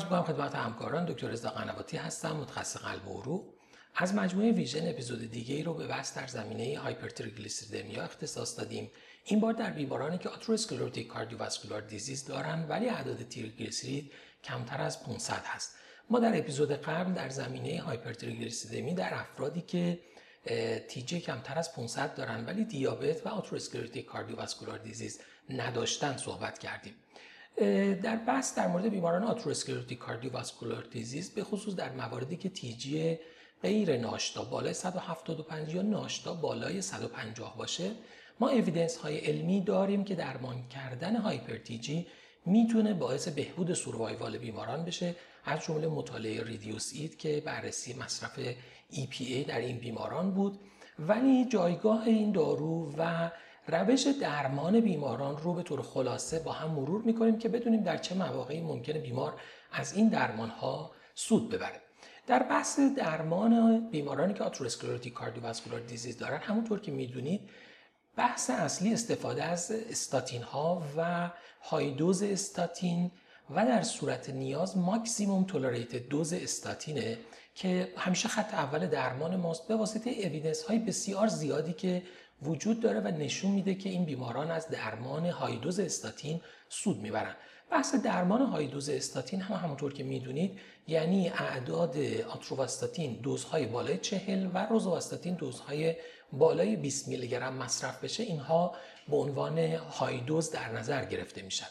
عرض می‌کنم خدمت همکاران دکتر رضا قنواتی هستم متخصص قلب و عروق. از مجموعه ویژن اپیزود دیگه ای رو به بحث در زمینه hypertriglyceridemia اختصاص دادیم. این بار در بیمارانی که atherosclerotic cardiovascular disease دارن ولی اعداد تریگلیسیرید کمتر از 500 هست. ما در اپیزود قبل در زمینه hypertriglyceridemia در افرادی که TG کمتر از 500 دارن ولی دیابت و atherosclerotic cardiovascular disease نداشتن صحبت کردیم. در بحث در مورد بیماران atherosclerotic cardiovascular disease به خصوص در مواردی که TG غیر ناشتا بالای 175 یا ناشتا بالای 150 باشه ما evidence های علمی داریم که درمان کردن hyper TG می‌تونه باعث بهبود survival بیماران بشه از جمله مطالعه REDUCE-IT که بررسی مصرف EPA در این بیماران بود. ولی جایگاه این دارو و روش درمان بیماران رو به طور خلاصه با هم مرور می‌کنیم که بدونیم در چه مواقعی ممکنه بیمار از این درمان ها سود ببره. در بحث درمان بیمارانی که آتروسکلروتیک کاردیوواسکولار دیزیز دارن همونطور که می‌دونید بحث اصلی استفاده از استاتین ها و های دوز استاتین و در صورت نیاز ماکسیموم تولریت دوز استاتینه که همیشه خط اول درمان ماست به واسطه اویدنس های بسیار زیادی که وجود داره و نشون میده که این بیماران از درمان های دوز استاتین سود می‌برن. بحث درمان های دوز استاتین هم همونطور که می‌دونید یعنی اعداد آتروواستاتین دوزهای بالای چهل و روزواستاتین دوزهای بالای 20 میلی گرم مصرف بشه اینها به عنوان های دوز در نظر گرفته میشن.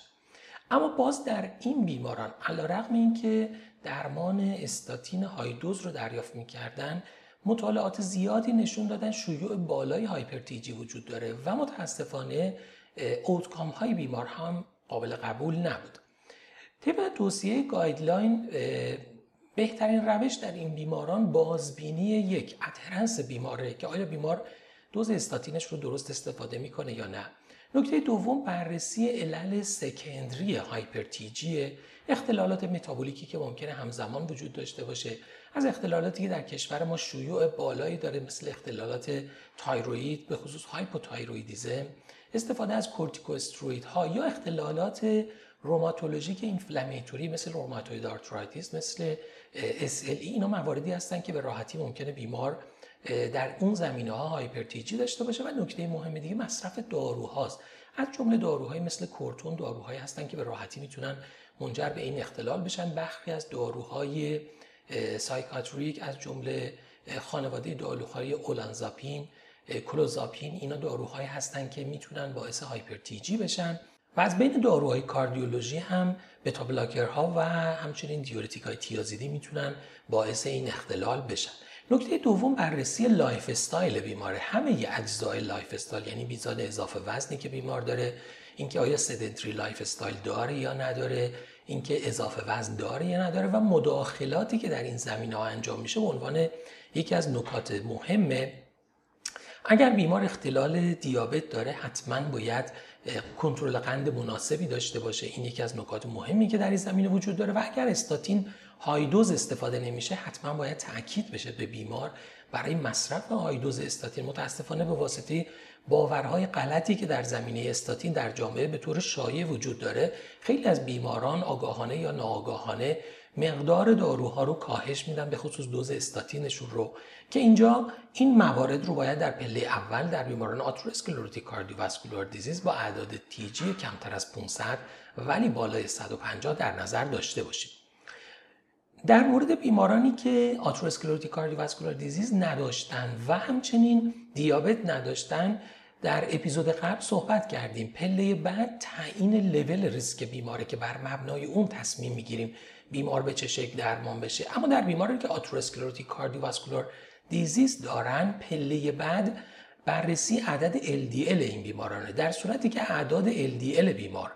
اما باز در این بیماران علیرغم اینکه درمان استاتین high dose رو دریافت می‌کردن مطالعات زیادی نشون دادن شیوع بالای hyper TG وجود داره و متاسفانه outcome های بیمار هم قابل قبول نبود. طبق توصیه guideline بهترین روش در این بیماران بازبینی یک adherence بیماره که آیا بیمار دوز استاتینش رو درست استفاده می‌کنه یا نه. نکته دوم بررسی علل secondary hyper TG اختلالات متابولیکی که ممکنه همزمان وجود داشته باشه. از اختلالاتی که در کشور ما شیوع بالایی داره مثل اختلالات تایروید به خصوص hypothyroidism استفاده از کورتیکوستروید ها یا اختلالات rheumatologic inflammatory مثل rheumatoid arthritis مثل SLE اینا مواردی هستن که به راحتی ممکنه بیمار در اون زمینه ها hyper TG داشته باشه. و نکته مهم دیگه مصرف داروهاست. از جمله داروهای مثل کورتون داروهایی هستن که به راحتی می‌تونن منجر به این اختلال بشن. برخی از داروهای psychiatric از جمله خانواده داروهای olanzapine clozapine اینا داروهایی هستن که می‌تونن باعث hyper TG بشن. و از بین داروهای کاردیولوژی هم beta blocker ها و همچنین دیورتیک های تیازیدی می‌تونن باعث این اختلال بشن. نکته دوم بررسی lifestyle بیماره. همه ی اجزای lifestyle یعنی میزان اضافه وزنی که بیمار داره اینکه آیا sedentary lifestyle داره یا نداره اینکه اضافه وزن داره یا نداره و مداخلاتی که در این زمینه ها انجام میشه به عنوان یکی از نکات مهمه. اگر بیمار اختلال دیابت داره حتما باید کنترل قند مناسبی داشته باشه. این یکی از نکات مهمی که در این زمینه وجود داره. و اگر استاتین high dose استفاده نمیشه حتما باید تاکید بشه به بیمار برای مصرف high dose statin. متاسفانه به واسطه باورهای غلطی که در زمینه استاتین در جامعه به طور شایع وجود داره خیلی از بیماران آگاهانه یا ناآگاهانه مقدار داروها رو کاهش میدن به خصوص دوز استاتینشون رو. که اینجا این موارد رو باید در پله اول در بیماران آتروسکلروتیک کاردیوواسکولار دیزیز با اعداد تیجی کمتر از 500 ولی بالای 150 در نظر داشته باشیم. در مورد بیمارانی که آتروسکلروتیک کاردیوواسکولار دیزیز نداشتن و همچنین دیابت نداشتن در اپیزود قبل صحبت کردیم. پله بعد تعیین لول ریسک بیماره که بر مبنای اون تصمیم می‌گیریم بیمار به چه شکل درمان بشه. اما در بیمارانی که atherosclerotic cardiovascular disease دارن پله بعد بررسی عدد LDL این بیمارانه. در صورتی که اعداد LDL بیمار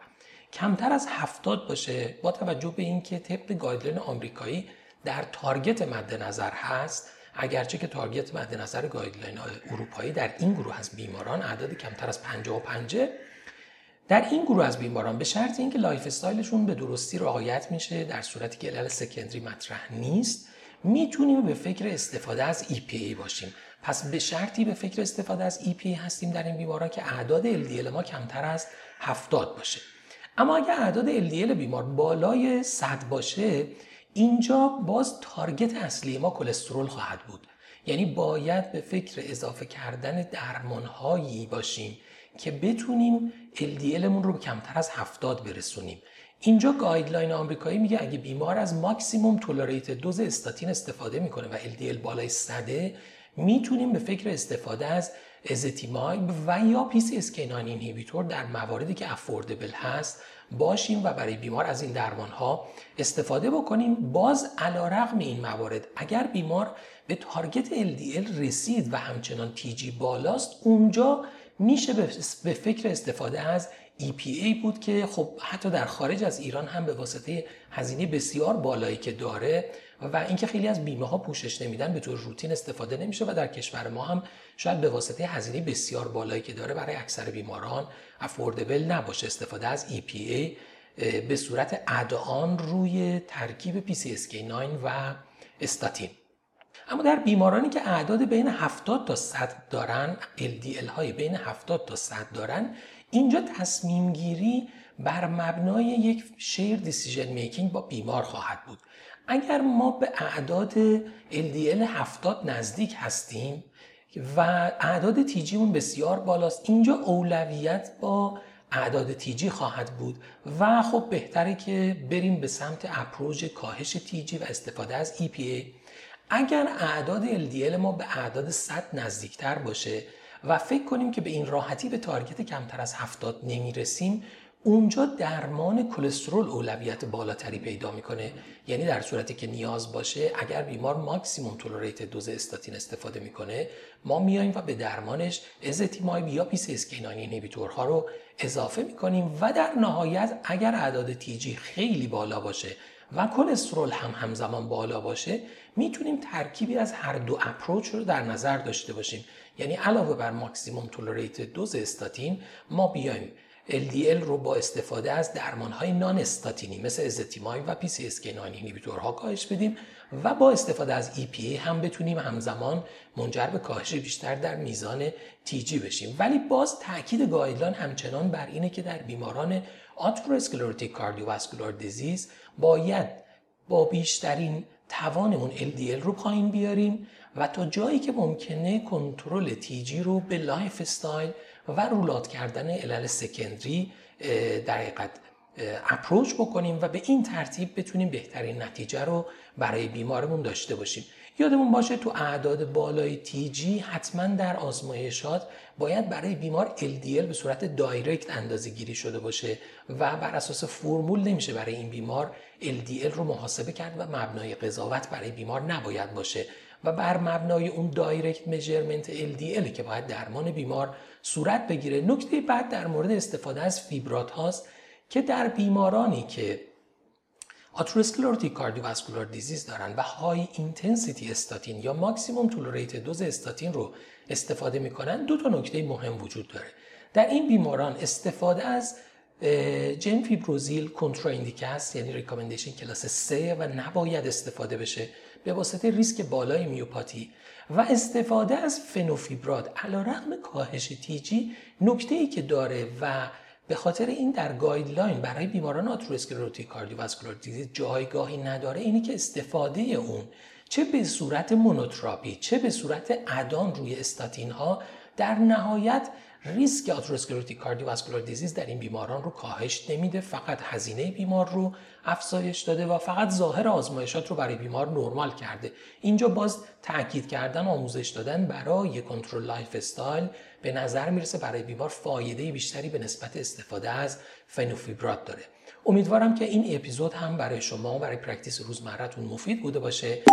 کمتر از 70 باشه با توجه به اینکه طبق guideline آمریکایی در target مد نظر هست اگرچه که target مد نظر guideline اروپایی در این گروه از بیماران اعداد کمتر از 55 در این گروه از بیماران به شرط اینکه lifestyle شون به درستی رعایت میشه در صورتی که علل secondary مطرح نیست می‌تونیم به فکر استفاده از EPA باشیم. پس به شرطی به فکر استفاده از EPA هستیم در این بیماران که اعداد LDL ما کمتر از 70 باشه. اما اگر اعداد LDL بیمار بالای 100 باشه اینجا باز target اصلی ما کلسترول خواهد بود. یعنی باید به فکر اضافه کردن درمانهایی باشیم که بتونیم LDL مون رو کمتر از 70 برسونیم. اینجا guideline آمریکایی میگه اگه بیمار از maximum tolerated dose statin استفاده می‌کنه و LDL بالای صده می‌تونیم به فکر استفاده از ezetimibe و یا PCSK9 inhibitor در مواردی که affordable هست باشیم و برای بیمار از این درمان ها استفاده بکنیم. باز علا رقم این موارد اگر بیمار به تارگت LDL رسید و همچنان تیجی بالاست اونجا میشه به فکر استفاده از EPA بود که خب حتی در خارج از ایران هم به واسطه هزینه بسیار بالایی که داره و اینکه خیلی از بیمه ها پوشش نمیدن به طور روتین استفاده نمیشه و در کشور ما هم شاید به واسطه هزینه بسیار بالایی که داره برای اکثر بیماران افوردبل نباشه. استفاده از EPA به صورت ادعان روی ترکیب PCSK9 و استاتین. اما در بیمارانی که اعداد بین 70 تا 100 دارن LDL های بین 70 تا 100 دارن اینجا تصمیم گیری بر مبنای یک شیر دیسیژن میکینگ با بیمار خواهد بود. اگر ما به اعداد LDL 70 نزدیک هستیم و اعداد تیجی اون بسیار بالاست اینجا اولویت با اعداد تیجی خواهد بود و خب بهتره که بریم به سمت اپروژ کاهش تیجی و استفاده از EPA اگر اعداد LDL ما به اعداد 100 نزدیکتر باشه و فکر کنیم که به این راحتی به تارگت کمتر از 70 نمی‌رسیم اونجا درمان کلسترول اولویت بالاتری پیدا می‌کنه. یعنی در صورتی که نیاز باشه اگر بیمار ماکسیموم تولریت دوز استاتین استفاده می‌کنه ما میایم و به درمانش ezetimibe یا PCSK9 inhibitor ها رو اضافه می‌کنیم و در نهایت اگر اعداد TG خیلی بالا باشه و کلسترول هم همزمان بالا باشه می‌تونیم ترکیبی از هر دو approach رو در نظر داشته باشیم. یعنی علاوه بر maximum tolerated dose statin ما بیایم LDL رو با استفاده از درمانهای non-statin ی مثل ezetimibe و PCSK9 inhibitor ها کاهش بدیم و با استفاده از EPA هم بتونیم همزمان منجر به کاهش بیشتر در میزان TG بشیم. ولی باز تاکید guideline همچنان بر اینه که در بیماران atherosclerotic cardiovascular disease باید با بیشترین توانمون LDL رو پایین بیاریم و تا جایی که ممکنه کنترل TG رو به lifestyle و rule out کردن علل secondary در حقیقت approach بکنیم و به این ترتیب بتونیم بهترین نتیجه رو برای بیمارمون داشته باشیم. یادمون باشه تو اعداد بالای TG حتما در آزمایشات باید برای بیمار LDL به صورت direct اندازه گیری شده باشه و بر اساس فرمول نمیشه برای این بیمار LDL رو محاسبه کرد و مبنای قضاوت برای بیمار نباید باشه. و بر مبنای اون direct measurement LDL که باید درمان بیمار صورت بگیره. نکته بعد در مورد استفاده از fibrate هاست که در بیمارانی که atherosclerotic cardiovascular disease دارن و high intensity statin یا maximum tolerated dose statin رو استفاده می‌کنن دو تا نکته مهم وجود داره. در این بیماران استفاده از gemfibrozil contraindicate یعنی recommendation class 3 و نباید استفاده بشه. به واسطه ریسک بالای myopathy و استفاده از fenofibrate علی‌رغم کاهش TG نکته ای که داره و به خاطر این در guideline برای بیماران atherosclerotic cardiovascular disease جایگاهی نداره اینی که استفاده اون چه به صورت monotherapy چه به صورت add-on روی استاتین ها در نهایت ریسک atherosclerotic cardiovascular disease در این بیماران رو کاهش نمیده فقط هزینه بیمار رو افزایش داده و فقط ظاهر آزمایشات رو برای بیمار نرمال کرده. اینجا باز تاکید کردن آموزش دادن برای کنترل lifestyle به نظر می‌رسه برای بیمار فایده بیشتری به نسبت استفاده از fenofibrate داره. امیدوارم که این اپیزود هم برای شما و برای practice روزمره‌تون مفید بوده باشه.